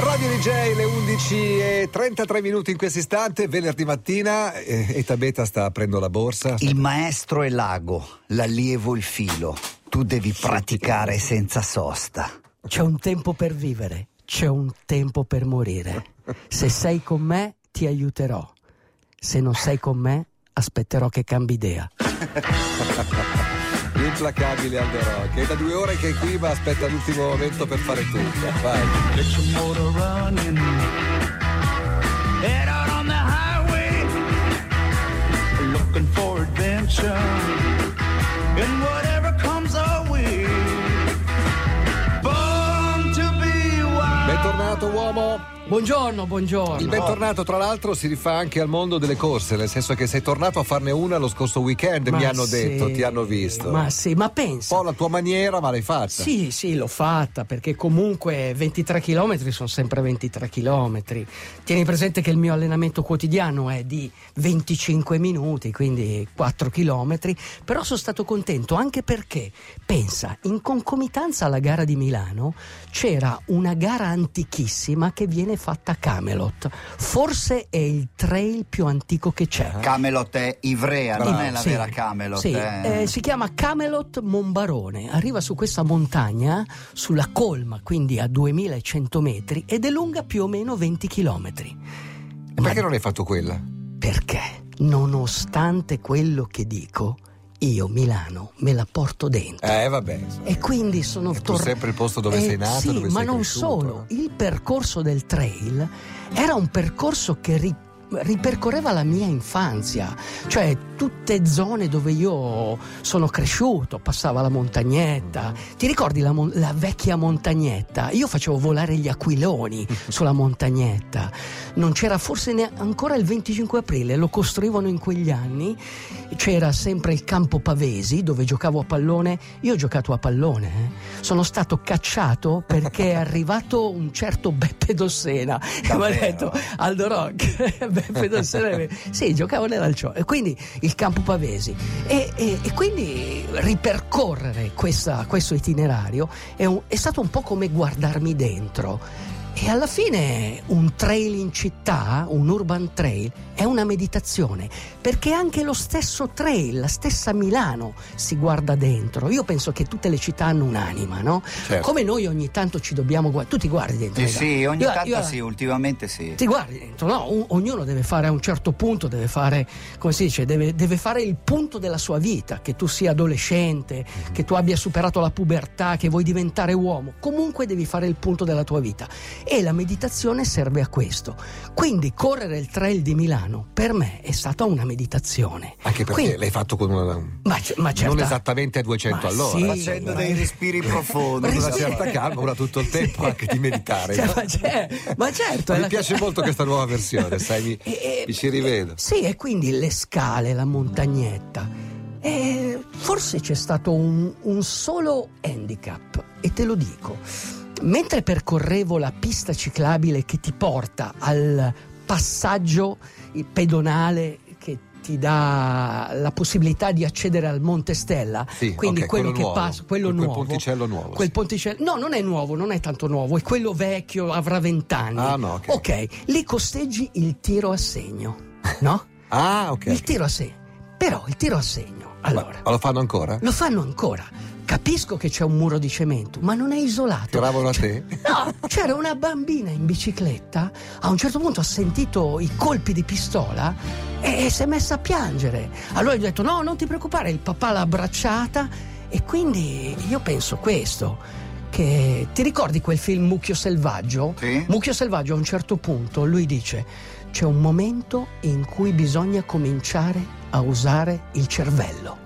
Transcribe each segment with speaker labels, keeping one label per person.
Speaker 1: Radio DJ, le 11 e 33 minuti in questo istante, venerdì mattina, eh, e Tabeta sta aprendo la borsa.
Speaker 2: Il maestro è l'ago, l'allievo il filo. Tu devi praticare senza sosta.
Speaker 3: C'è un tempo per vivere, c'è un tempo per morire. Se sei con me, ti aiuterò. Se non sei con me, aspetterò che cambi idea.
Speaker 1: L'implacabile Aldo Rock. È da due ore che è qui, ma aspetta l'ultimo momento per fare tutto. Vai.
Speaker 4: Get your motor running. Head out on the highway. Looking for adventure. And whatever comes our way. Born to be wild.
Speaker 1: Bentornato uomo.
Speaker 3: Buongiorno, buongiorno.
Speaker 1: Il bentornato, tra l'altro, si rifà anche al mondo delle corse, nel senso che sei tornato a farne una lo scorso weekend,
Speaker 3: Ma
Speaker 1: mi hanno
Speaker 3: sì,
Speaker 1: detto, ti hanno visto.
Speaker 3: Ma sì, ma
Speaker 1: Un
Speaker 3: pensa.
Speaker 1: po' la tua maniera, ma l'hai fatta.
Speaker 3: Sì, sì, l'ho fatta perché comunque 23 km sono sempre 23 km. Tieni presente che il mio allenamento quotidiano è di 25 minuti, quindi 4 km, però sono stato contento anche perché, pensa, in concomitanza alla gara di Milano c'era una gara antichissima che viene fatta a Camelot. Forse è il trail più antico che c'è.
Speaker 2: Camelot è Ivrea, non
Speaker 1: Bravo.
Speaker 2: è la
Speaker 3: Sì,
Speaker 2: vera Camelot.
Speaker 3: sì,
Speaker 2: eh.
Speaker 3: eh, si chiama Camelot Monbarone. Arriva su questa montagna, sulla colma, quindi a 2100 metri, ed è lunga più o meno 20 chilometri.
Speaker 1: E perché non hai fatto quella?
Speaker 3: Perché, nonostante quello che dico, io Milano me la porto dentro.
Speaker 1: Eh, vabbè. insomma.
Speaker 3: E quindi sono
Speaker 1: tu
Speaker 3: tornato.
Speaker 1: sempre il posto dove sei nato,
Speaker 3: Sì,
Speaker 1: dove
Speaker 3: ma
Speaker 1: sei
Speaker 3: non
Speaker 1: cresciuto.
Speaker 3: solo. Il percorso del trail era un percorso che ri- ripercorreva la mia infanzia, cioè tutte zone dove io sono cresciuto, passava la montagnetta. Ti ricordi la, mon- la vecchia montagnetta? Io facevo volare gli aquiloni sulla montagnetta. Non c'era forse ne- ancora il 25 aprile, lo costruivano in quegli anni. C'era sempre il campo Pavesi dove giocavo a pallone. Io ho giocato a pallone. eh. Sono stato cacciato perché è arrivato un certo Beppe Dossena e mi ha detto Aldo Rock, Beppe Dossena. sì, giocavo nell'Alciò. E quindi il campo Pavesi. E, e- e quindi ripercorrere questa- questo itinerario è, un- è stato un po' come guardarmi dentro. E alla fine un trail in città, un urban trail, è una meditazione, perché anche lo stesso trail, la stessa Milano si guarda dentro. Io penso che tutte le città hanno un'anima, no?
Speaker 1: Certo.
Speaker 3: Come noi ogni tanto ci dobbiamo guardare, tu ti guardi dentro.
Speaker 2: Sì,
Speaker 3: Lega?
Speaker 2: sì, ogni
Speaker 3: Io-
Speaker 2: tanto
Speaker 3: io-
Speaker 2: sì, ultimamente sì.
Speaker 3: ti guardi dentro, no? Un- ognuno deve fare a un certo punto, deve fare, come si dice, deve, deve fare il punto della sua vita, che tu sia adolescente, che tu abbia superato la pubertà, che vuoi diventare uomo. Comunque devi fare il punto della tua vita. E la meditazione serve a questo. Quindi correre il trail di Milano per me è stata una meditazione.
Speaker 1: Anche perché
Speaker 3: Quindi-
Speaker 1: l'hai fatto con una...
Speaker 3: ma, c- ma certa-
Speaker 1: Non esattamente a 200
Speaker 3: Ma
Speaker 1: all'ora.
Speaker 3: sì,
Speaker 2: Facendo
Speaker 3: ma-
Speaker 2: dei respiri profondi.
Speaker 1: Con una certa calma, ora tutto il tempo anche di meditare.
Speaker 3: Cioè,
Speaker 1: no?
Speaker 3: ma, c'è- ma certo,
Speaker 1: Mi
Speaker 3: la-
Speaker 1: piace molto questa nuova versione, sai, mi,
Speaker 3: E- e-
Speaker 1: mi ci rivedo.
Speaker 3: Sì, e quindi le scale, la montagnetta. E forse c'è stato un, un solo handicap, e te lo dico. Mentre percorrevo la pista ciclabile che ti porta al passaggio pedonale che ti dà la possibilità di accedere al Monte Stella,
Speaker 1: Sì,
Speaker 3: quindi
Speaker 1: ok,
Speaker 3: quello,
Speaker 1: quello
Speaker 3: che
Speaker 1: nuovo.
Speaker 3: passa, quello
Speaker 1: Quel
Speaker 3: nuovo,
Speaker 1: ponticello nuovo,
Speaker 3: quel
Speaker 1: sì.
Speaker 3: ponticello, no, non è nuovo, non è tanto nuovo, è quello vecchio, avrà vent'anni.
Speaker 1: Ah, no, ok.
Speaker 3: ok, lì costeggi il tiro a segno, no?
Speaker 1: Ah, ok.
Speaker 3: Il tiro a segno. Però il tiro a segno, allora,
Speaker 1: Ma lo fanno ancora?
Speaker 3: lo fanno ancora. Capisco che c'è un muro di cemento, ma non è isolato.
Speaker 1: Tiravano a te?
Speaker 3: No, c'era una bambina in bicicletta, a un certo punto ha sentito i colpi di pistola e, e si è messa a piangere. Allora gli ho detto no, non ti preoccupare, il papà l'ha abbracciata e quindi io penso questo. Che ti ricordi quel film Mucchio Selvaggio?
Speaker 2: Sì.
Speaker 3: Mucchio Selvaggio a un certo punto lui dice c'è un momento in cui bisogna cominciare a usare il cervello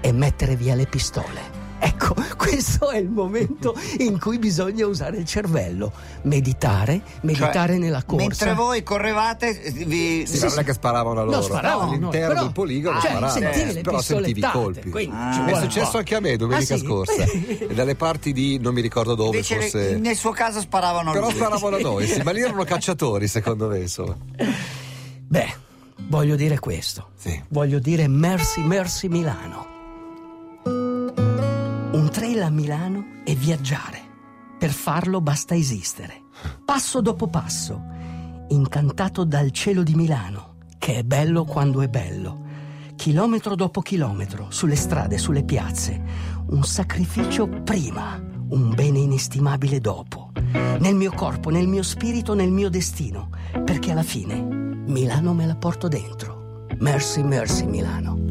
Speaker 3: e mettere via le pistole. Ecco, questo è il momento in cui bisogna usare il cervello, meditare, meditare
Speaker 2: Cioè,
Speaker 3: nella corsa.
Speaker 2: Mentre voi correvate, vi...
Speaker 1: Sì, ma non è che sparavano a loro.
Speaker 3: No, sparavano, no,
Speaker 1: all'interno
Speaker 3: però-
Speaker 1: del poligono
Speaker 3: cioè,
Speaker 1: sparavano.
Speaker 3: sentivi le
Speaker 1: però sentivi i colpi.
Speaker 3: quindi
Speaker 2: Ah.
Speaker 1: È successo anche a me domenica
Speaker 3: Ah, sì?
Speaker 1: scorsa. E dalle parti di non mi ricordo dove,
Speaker 2: Invece
Speaker 1: forse.
Speaker 2: nel suo caso sparavano a
Speaker 1: Però
Speaker 2: lui.
Speaker 1: sparavano a noi, sì, ma lì erano cacciatori, secondo me, insomma.
Speaker 3: Beh, voglio dire questo.
Speaker 1: Sì.
Speaker 3: Voglio dire merci, merci Milano. Milano è viaggiare. Per farlo basta esistere. passo dopo passo, incantato dal cielo di Milano, che è bello quando è bello, chilometro dopo chilometro, sulle strade, sulle piazze, un sacrificio prima, un bene inestimabile dopo, nel mio corpo, nel mio spirito, nel mio destino, perché alla fine Milano me la porto dentro. Mercy, mercy Milano.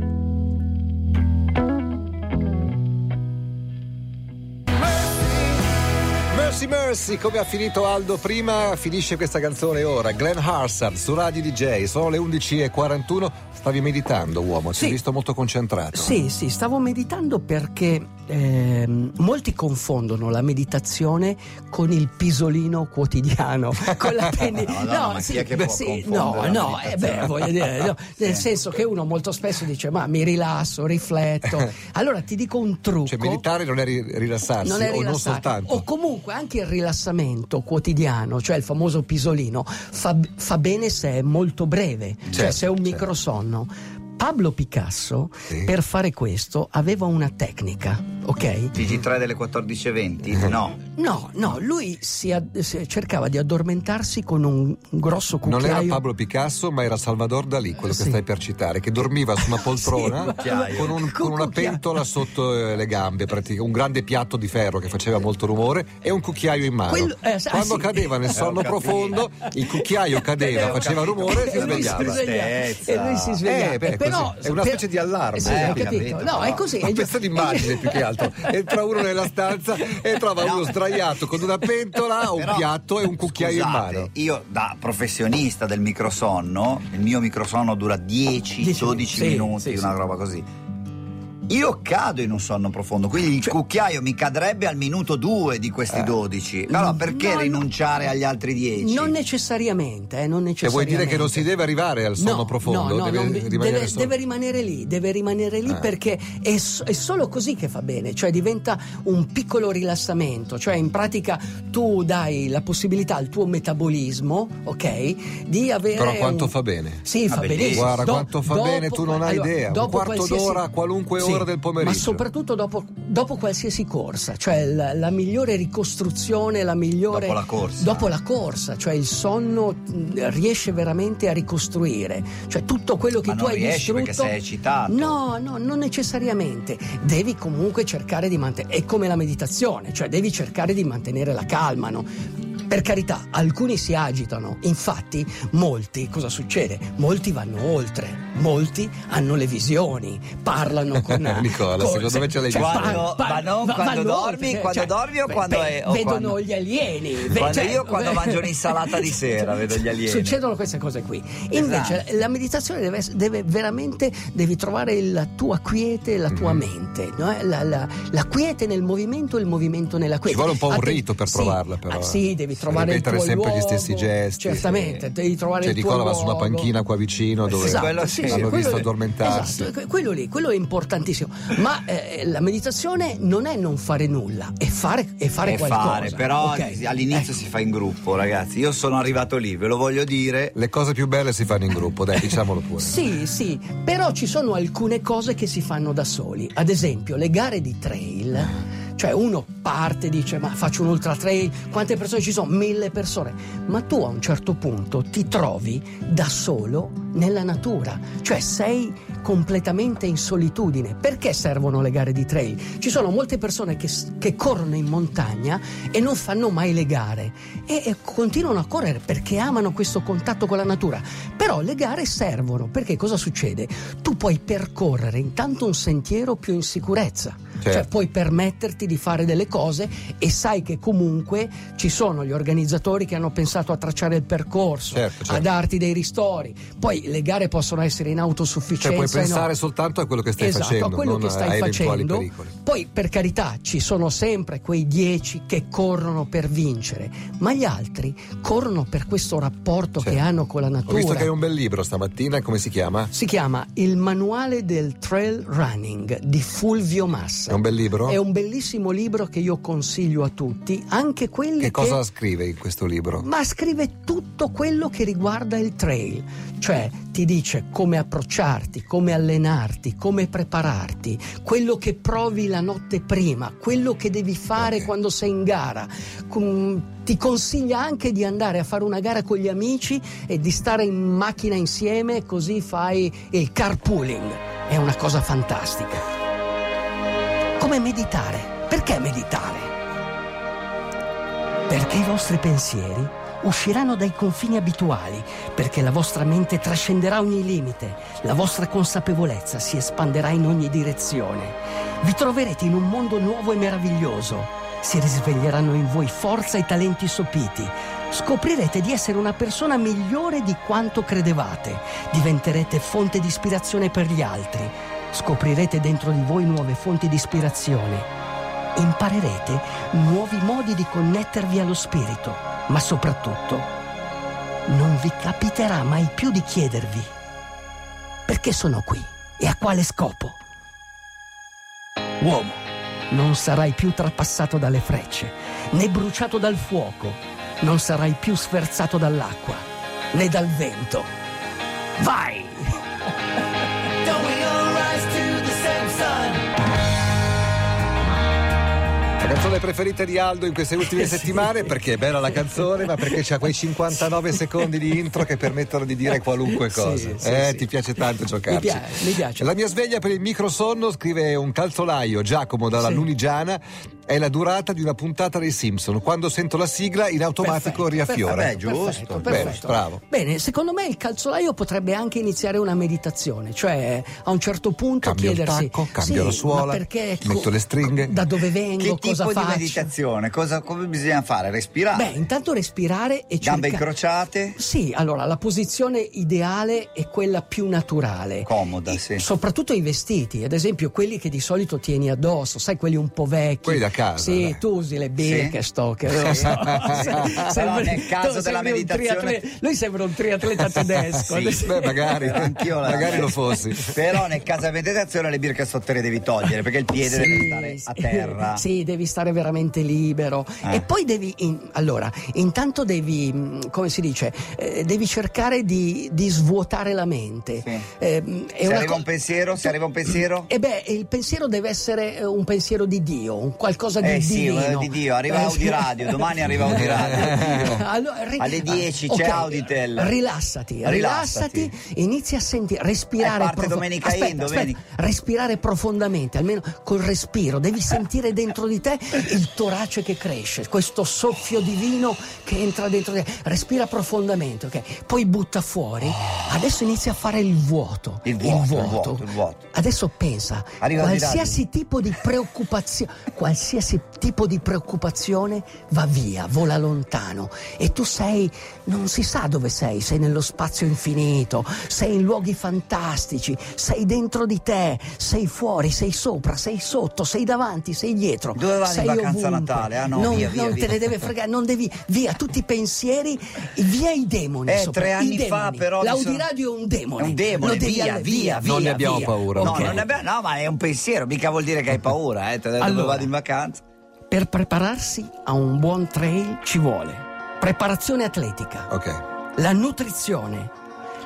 Speaker 1: Mercy Mercy, come ha finito Aldo prima, finisce questa canzone ora. Glenn Harsard su Radio DJ, sono le 11.41. Stavi meditando, uomo, ti
Speaker 3: Sì.
Speaker 1: ho visto molto concentrato.
Speaker 3: Sì, sì, stavo meditando perché ehm, molti confondono la meditazione con il pisolino quotidiano, con la penny.
Speaker 2: No, no, può
Speaker 3: sì,
Speaker 2: confondere
Speaker 3: no, no, eh, beh, voglio dire, no, nel senso che uno molto spesso dice ma mi rilasso, rifletto. Allora ti dico un trucco.
Speaker 1: Cioè, meditare non è ri- rilassarsi,
Speaker 3: non è
Speaker 1: o non soltanto.
Speaker 3: O comunque anche il rilassamento quotidiano, cioè il famoso pisolino, fa, fa bene se è molto breve, cioè
Speaker 1: Certo,
Speaker 3: se è un
Speaker 1: certo.
Speaker 3: microsonno. Pablo Picasso
Speaker 1: Sì.
Speaker 3: per fare questo aveva una tecnica, ok?
Speaker 2: TG3 delle 14.20? No.
Speaker 3: No, no, lui si ad- si- cercava di addormentarsi con un, grosso
Speaker 1: Non
Speaker 3: cucchiaio.
Speaker 1: era Pablo Picasso, ma era Salvador Dalì, quello che
Speaker 3: Sì.
Speaker 1: stai per citare, che dormiva su una poltrona
Speaker 3: Sì,
Speaker 1: con, un- con una pentola sotto eh, le gambe, praticamente, un grande piatto di ferro che faceva molto rumore e un cucchiaio in mano.
Speaker 3: Quello- eh, ah,
Speaker 1: Quando
Speaker 3: sì.
Speaker 1: cadeva nel sonno
Speaker 2: Ho capito.
Speaker 1: profondo, il cucchiaio cadeva, faceva rumore e si svegliava.
Speaker 3: E lui si svegliava.
Speaker 1: Eh, beh, Così. È una specie di allarme,
Speaker 3: Sì,
Speaker 1: eh,
Speaker 3: capito. No,
Speaker 2: no.
Speaker 3: è così.
Speaker 1: Una
Speaker 3: è già-
Speaker 1: pezza d'immagine più che altro. Entra uno nella stanza e trova uno sdraiato con una pentola, un
Speaker 2: Però,
Speaker 1: piatto e un cucchiaio
Speaker 2: scusate,
Speaker 1: in mano.
Speaker 2: Io da professionista del microsonno, il mio microsonno dura 10-12
Speaker 3: Dieci, sì,
Speaker 2: minuti,
Speaker 3: sì,
Speaker 2: una roba così. Io cado in un sonno profondo, quindi il cucchiaio mi cadrebbe al minuto 2 di questi 12. Allora perché
Speaker 3: No, no.
Speaker 2: rinunciare agli altri 10?
Speaker 3: Non necessariamente, eh, non
Speaker 1: E vuoi
Speaker 3: necessariamente.
Speaker 1: dire che non si deve arrivare al sonno
Speaker 3: No,
Speaker 1: profondo?
Speaker 3: no, no,
Speaker 1: deve,
Speaker 3: non-
Speaker 1: rimanere
Speaker 3: deve- deve rimanere lì, deve rimanere lì
Speaker 1: Ah.
Speaker 3: perché è, è solo così che fa bene, cioè diventa un piccolo rilassamento, cioè in pratica tu dai la possibilità al tuo metabolismo, ok, di avere
Speaker 1: Però quanto
Speaker 3: un-
Speaker 1: fa bene?
Speaker 3: Sì, fa
Speaker 2: Ah,
Speaker 3: benissimo.
Speaker 2: bellissimo.
Speaker 1: Guarda
Speaker 3: Do-
Speaker 1: quanto fa
Speaker 3: dopo-
Speaker 1: bene, tu non hai
Speaker 3: allora,
Speaker 1: idea. Un quarto
Speaker 3: qualsiasi-
Speaker 1: d'ora qualunque
Speaker 3: Sì,
Speaker 1: ora del pomeriggio.
Speaker 3: Ma soprattutto dopo, dopo qualsiasi corsa, cioè la, la migliore ricostruzione, la migliore...
Speaker 2: Dopo la corsa.
Speaker 3: Dopo la corsa, cioè il sonno riesce veramente a ricostruire, cioè tutto quello che
Speaker 2: Ma
Speaker 3: tu hai
Speaker 2: riesci
Speaker 3: distrutto...
Speaker 2: perché sei eccitato.
Speaker 3: No, no, non necessariamente. Devi comunque cercare di mantenere... È come la meditazione, cioè devi cercare di mantenere la calma, no? Per carità, alcuni si agitano, infatti molti, cosa succede? Molti vanno oltre, molti hanno le visioni, parlano con...
Speaker 1: Nicola,
Speaker 3: con-
Speaker 1: secondo me ce l'hai
Speaker 3: cioè.
Speaker 2: Quando- ma non quando
Speaker 3: vanno
Speaker 2: dormi,
Speaker 3: oltre,
Speaker 2: quando dormi o
Speaker 3: beh,
Speaker 2: quando
Speaker 3: beh,
Speaker 2: è- o
Speaker 3: vedono
Speaker 2: quando-
Speaker 3: gli alieni.
Speaker 2: Quando
Speaker 3: cioè,
Speaker 2: io quando mangio un'insalata di sera vedo gli alieni.
Speaker 3: Succedono queste cose qui. Invece
Speaker 2: Esatto.
Speaker 3: la meditazione deve, deve veramente, devi trovare la tua quiete e la tua mente, no? la, la- la quiete nel movimento e il movimento nella quiete.
Speaker 1: Ci vuole un po' un
Speaker 3: Atten-
Speaker 1: rito per
Speaker 3: sì,
Speaker 1: trovarla, però.
Speaker 3: ah, sì, devi trovare il tuo
Speaker 1: sempre gli
Speaker 3: luogo,
Speaker 1: stessi gesti.
Speaker 3: Certamente,
Speaker 1: sì.
Speaker 3: devi trovare
Speaker 1: Cioè,
Speaker 3: il tuo
Speaker 1: Nicola va su una
Speaker 3: luogo.
Speaker 1: panchina qua vicino dove
Speaker 2: Esatto,
Speaker 1: l'hanno
Speaker 2: sì,
Speaker 1: visto addormentarsi.
Speaker 3: esatto, que- quello lì, quello è importantissimo. Ma eh, la meditazione non è non fare nulla, è fare, è fare
Speaker 2: E
Speaker 3: qualcosa.
Speaker 2: fare, però
Speaker 3: ok?
Speaker 2: all'inizio
Speaker 3: Ecco.
Speaker 2: si fa in gruppo, ragazzi. Io sono arrivato lì, ve lo voglio dire.
Speaker 1: Le cose più belle si fanno in gruppo, dai, diciamolo pure.
Speaker 3: Sì, sì, però ci sono alcune cose che si fanno da soli. Ad esempio, le gare di trail. Cioè uno parte e dice ma faccio un ultra trail, quante persone ci sono? Mille persone. Ma tu a un certo punto ti trovi da solo nella natura, cioè sei completamente in solitudine. Perché servono le gare di trail? Ci sono molte persone che, che corrono in montagna e non fanno mai le gare e, e continuano a correre perché amano questo contatto con la natura. Però le gare servono perché cosa succede? Tu puoi percorrere intanto un sentiero più in sicurezza.
Speaker 1: Certo.
Speaker 3: Cioè puoi permetterti di fare delle cose e sai che comunque ci sono gli organizzatori che hanno pensato a tracciare il percorso,
Speaker 1: Certo, certo.
Speaker 3: a darti dei ristori. Poi le gare possono essere in autosufficienza.
Speaker 1: Cioè puoi
Speaker 3: e no.
Speaker 1: pensare soltanto a quello che stai
Speaker 3: esatto,
Speaker 1: facendo,
Speaker 3: a quello che stai facendo. Poi, per carità, ci sono sempre quei dieci che corrono per vincere, ma gli altri corrono per questo rapporto
Speaker 1: Certo.
Speaker 3: che hanno con la
Speaker 1: Ho
Speaker 3: natura.
Speaker 1: visto che hai un bel libro stamattina, come si chiama?
Speaker 3: Si chiama Il manuale del trail running di Fulvio Massa.
Speaker 1: È un bel libro?
Speaker 3: È un bellissimo libro che io consiglio a tutti, anche quelli
Speaker 1: Che cosa scrive in questo libro?
Speaker 3: ma scrive tutto quello che riguarda il trail, cioè ti dice come approcciarti, come allenarti, come prepararti, quello che provi la notte prima, quello che devi fare
Speaker 1: Ok.
Speaker 3: quando sei in gara, com- ti consiglia anche di andare a fare una gara con gli amici e di stare in macchina insieme, così fai il carpooling. È una cosa fantastica. Come meditare. Perché meditare? Perché i vostri pensieri usciranno dai confini abituali, perché la vostra mente trascenderà ogni limite, la vostra consapevolezza si espanderà in ogni direzione. Vi troverete in un mondo nuovo e meraviglioso. Si risveglieranno in voi forza e talenti sopiti. Scoprirete di essere una persona migliore di quanto credevate. Diventerete fonte di ispirazione per gli altri. Scoprirete dentro di voi nuove fonti di ispirazione. Imparerete nuovi modi di connettervi allo spirito, ma soprattutto non vi capiterà mai più di chiedervi perché sono qui e a quale scopo. Uomo, non sarai più trapassato dalle frecce, né bruciato dal fuoco, non sarai più sferzato dall'acqua, né dal vento. Vai!
Speaker 1: Canzone preferita di Aldo in queste ultime
Speaker 3: Sì.
Speaker 1: settimane perché è bella la canzone, ma perché c'ha quei 59 secondi di intro che permettono di dire qualunque cosa.
Speaker 3: sì,
Speaker 1: eh, ti piace tanto giocarci.
Speaker 3: Mi piace, mi piace.
Speaker 1: La mia sveglia per il microsonno, scrive un calzolaio Giacomo dalla. Lunigiana, è la durata di una puntata dei Simpson. Quando sento la sigla in automatico
Speaker 3: Perfetto,
Speaker 1: riaffiora.
Speaker 2: Vabbè, giusto.
Speaker 3: perfetto,
Speaker 1: bravo.
Speaker 3: Bene, secondo me il calzolaio potrebbe anche iniziare una meditazione, cioè a un certo punto
Speaker 1: Cambio
Speaker 3: chiedersi
Speaker 1: tacco, cambio
Speaker 3: sì,
Speaker 1: la suola,
Speaker 3: perché,
Speaker 1: metto le stringhe.
Speaker 3: da dove vengo,
Speaker 2: Che
Speaker 3: cosa
Speaker 2: tipo di
Speaker 3: faccio?
Speaker 2: meditazione? Cosa, come bisogna fare? Respirare?
Speaker 3: Beh, intanto respirare e
Speaker 2: Gambe
Speaker 3: cerca-
Speaker 2: incrociate?
Speaker 3: Sì, allora la posizione ideale è quella più naturale.
Speaker 2: Comoda,
Speaker 3: I-
Speaker 2: sì.
Speaker 3: Soprattutto i vestiti, ad esempio quelli che di solito tieni addosso, sai quelli un po' vecchi.
Speaker 1: Quelli da casa,
Speaker 3: Sì,
Speaker 1: dai.
Speaker 3: tu usi le Birkenstock.
Speaker 2: Sì. Però nel caso
Speaker 3: tu
Speaker 2: della meditazione-
Speaker 3: Lui sembra un triatleta tedesco.
Speaker 2: Sì.
Speaker 1: Beh, magari,
Speaker 2: anch'io
Speaker 1: magari lo fossi.
Speaker 2: Però nel caso della meditazione le birkenstock te le devi togliere perché il piede deve
Speaker 3: Sì,
Speaker 2: stare
Speaker 3: sì.
Speaker 2: a terra.
Speaker 3: Sì, devi stare veramente libero.
Speaker 2: Eh.
Speaker 3: E poi devi, in- allora, intanto devi, mh, come si dice, eh, devi cercare di, di svuotare la mente.
Speaker 2: Sì.
Speaker 3: Ehm, è
Speaker 2: Se arriva
Speaker 3: co-
Speaker 2: un pensiero, se arriva un pensiero?
Speaker 3: E beh, il pensiero deve essere eh, un pensiero di Dio, un qualcosa di
Speaker 2: Eh sì,
Speaker 3: divino.
Speaker 2: eh, di Dio, arriva
Speaker 3: Eh,
Speaker 2: Audi. Radio, domani arriva Audi Radio.
Speaker 3: Allora, ri-
Speaker 2: Alle 10 c'è
Speaker 3: ok,
Speaker 2: Auditel.
Speaker 3: Rilassati, rilassati,
Speaker 2: Rilassati.
Speaker 3: inizia a sentire, respirare
Speaker 2: Eh, parte domenica
Speaker 3: aspetta,
Speaker 2: in,
Speaker 3: aspetta,
Speaker 2: domenica.
Speaker 3: respirare profondamente, almeno col respiro, devi sentire dentro di te il torace che cresce, questo soffio divino che entra dentro di te. Respira profondamente, ok? Poi butta fuori. Adesso inizia a fare il vuoto.
Speaker 2: Il vuoto, il vuoto, il vuoto.
Speaker 3: Adesso pensa,
Speaker 2: Arriva
Speaker 3: qualsiasi tipo di preoccupazione, qualsiasi tipo di preoccupazione va via, vola lontano e tu sei, non si sa dove sei, sei nello spazio infinito, sei in luoghi fantastici, sei dentro di te, sei fuori, sei sopra, sei sotto, sei davanti, sei dietro.
Speaker 2: Dove vai in
Speaker 3: sei
Speaker 2: vacanza
Speaker 3: ovunque.
Speaker 2: Natale? Ah, no,
Speaker 3: non
Speaker 2: via, via,
Speaker 3: non
Speaker 2: via.
Speaker 3: te ne deve fregare, non devi, via tutti i pensieri, via i demoni.
Speaker 2: Eh,
Speaker 3: sopra,
Speaker 2: tre
Speaker 3: i
Speaker 2: anni fa, però, mi sono-
Speaker 3: L'audiradio è un demone.
Speaker 2: È un demone, via, via, via.
Speaker 1: Non ne abbiamo
Speaker 3: via.
Speaker 1: paura.
Speaker 2: No,
Speaker 3: Ok.
Speaker 2: non abbiamo- no, ma è un pensiero, mica vuol dire che hai paura, eh. Dove
Speaker 3: Allora.
Speaker 2: vado in vacanza.
Speaker 3: Per prepararsi a un buon trail ci vuole preparazione atletica,
Speaker 1: Ok.
Speaker 3: la nutrizione,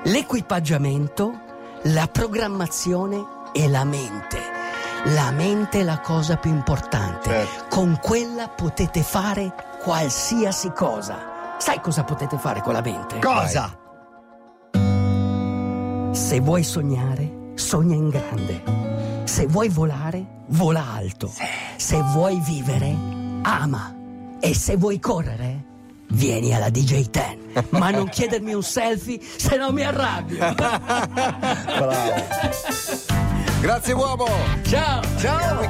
Speaker 3: l'equipaggiamento, la programmazione e la mente. La mente è la cosa più importante.
Speaker 2: Certo.
Speaker 3: Con quella potete fare qualsiasi cosa. Sai cosa potete fare con la mente?
Speaker 2: Cosa?
Speaker 3: Se vuoi sognare, sogna in grande. Se vuoi volare, vola alto. Se vuoi vivere, ama. E se vuoi correre, vieni alla DJ 10. Ma non chiedermi un selfie, se no mi arrabbio.
Speaker 2: Bravo.
Speaker 1: Grazie uomo!
Speaker 3: Ciao!
Speaker 2: Ciao.